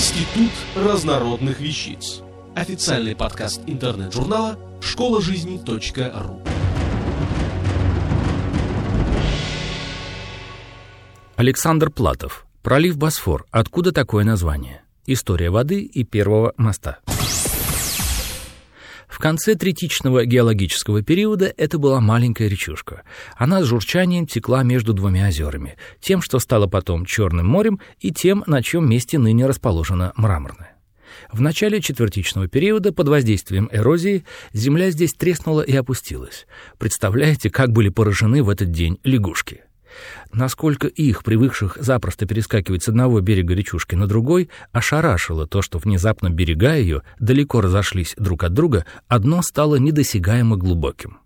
Институт разнородных вещиц. Официальный подкаст интернет-журнала школа жизни .ру. Александр Платов. Пролив Босфор. Откуда такое название? История воды и первого моста. В конце третичного геологического периода это была маленькая речушка. Она с журчанием текла между двумя озерами, тем, что стало потом Черным морем, и тем, на чем месте ныне расположена мраморная. В начале четвертичного периода под воздействием эрозии земля здесь треснула и опустилась. Представляете, как были поражены в этот день лягушки? Насколько их, привыкших запросто перескакивать с одного берега речушки на другой, ошарашило то, что внезапно берега ее далеко разошлись друг от друга, одно стало недосягаемо глубоким.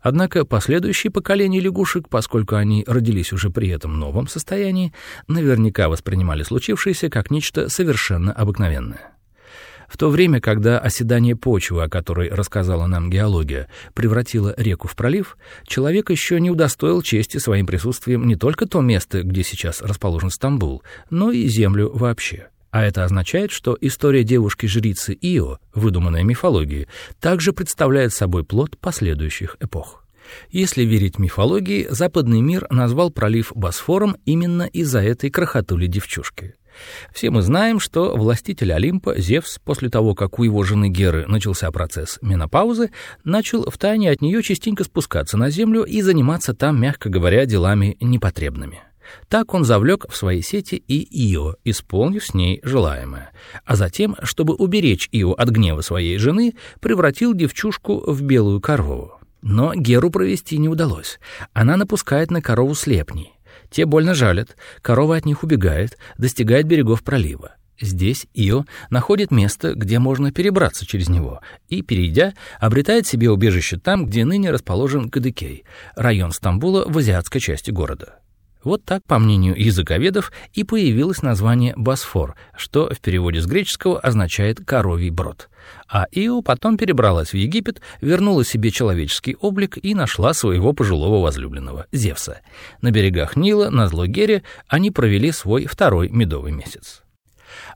Однако последующие поколения лягушек, поскольку они родились уже при этом новом состоянии, наверняка воспринимали случившееся как нечто совершенно обыкновенное. В то время, когда оседание почвы, о которой рассказала нам геология, превратило реку в пролив, человек еще не удостоил чести своим присутствием не только то место, где сейчас расположен Стамбул, но и землю вообще. А это означает, что история девушки-жрицы Ио, выдуманная мифологией, также представляет собой плод последующих эпох. Если верить мифологии, западный мир назвал пролив Босфором именно из-за этой крохотули-девчушки. Все мы знаем, что властитель Олимпа, Зевс, после того, как у его жены Геры начался процесс менопаузы, начал втайне от нее частенько спускаться на землю и заниматься там, мягко говоря, делами непотребными. Так он завлек в свои сети и Ио, исполнив с ней желаемое. А затем, чтобы уберечь Ио от гнева своей жены, превратил девчушку в белую корову. Но Геру провести не удалось. Она напускает на корову слепней. Те больно жалят, корова от них убегает, достигает берегов пролива. Здесь Ио находит место, где можно перебраться через него, и, перейдя, обретает себе убежище там, где ныне расположен Кадыкей, район Стамбула в азиатской части города. Вот так, по мнению языковедов, и появилось название Босфор, что в переводе с греческого означает «коровий брод». А Ио потом перебралась в Египет, вернула себе человеческий облик и нашла своего пожилого возлюбленного, Зевса. На берегах Нила, на Злогере, они провели свой второй медовый месяц.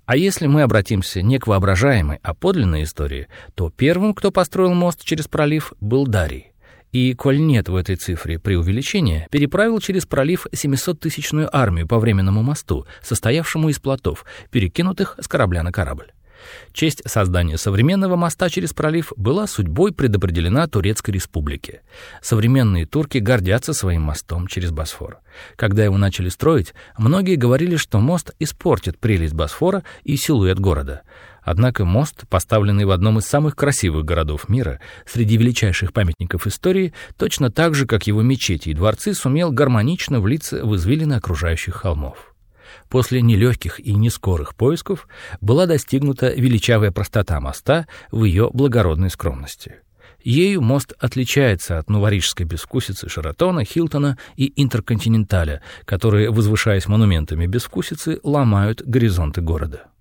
А если мы обратимся не к воображаемой, а подлинной истории, то первым, кто построил мост через пролив, был Дарий и, коль нет в этой цифре преувеличения, переправил через пролив 700-тысячную армию по временному мосту, состоявшему из плотов, перекинутых с корабля на корабль. Честь создания современного моста через пролив была судьбой предопределена Турецкой республике. Современные турки гордятся своим мостом через Босфор. Когда его начали строить, многие говорили, что мост испортит прелесть Босфора и силуэт города. Однако мост, поставленный в одном из самых красивых городов мира, среди величайших памятников истории, точно так же, как его мечети и дворцы, сумел гармонично влиться в извилины окружающих холмов. После нелегких и нескорых поисков была достигнута величавая простота моста в ее благородной скромности. Ею мост отличается от новорижской безвкусицы Шератона, Хилтона и Интерконтиненталя, которые, возвышаясь монументами безвкусицы, ломают горизонты города.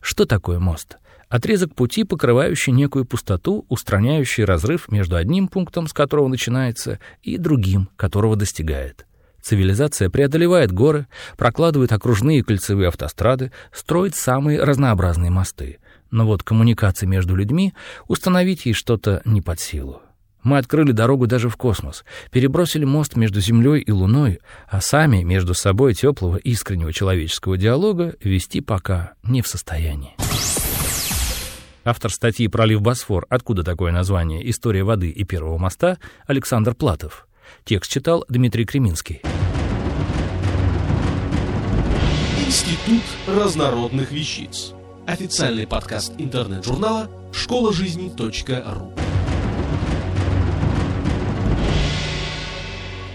Что такое мост? Отрезок пути, покрывающий некую пустоту, устраняющий разрыв между одним пунктом, с которого начинается, и другим, которого достигает. Цивилизация преодолевает горы, прокладывает окружные и кольцевые автострады, строит самые разнообразные мосты. Но вот коммуникации между людьми установить ей что-то не под силу. Мы открыли дорогу даже в космос, перебросили мост между Землей и Луной, а сами между собой теплого искреннего человеческого диалога вести пока не в состоянии. Автор статьи «Пролив Босфор. Откуда такое название? История воды и первого моста» Александр Платов. Текст читал Дмитрий Креминский. Институт разнородных вещиц. Официальный подкаст интернет-журнала школа